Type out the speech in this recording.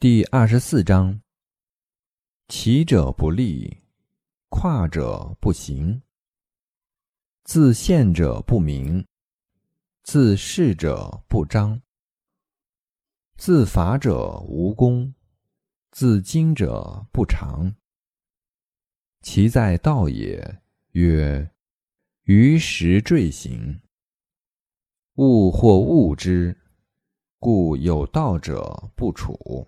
第二十四章：起者不立，跨者不行；自见者不明，自是者不彰；自伐者无功，自矜者不长。其在道也，曰：于时坠行，物或物之，故有道者不处。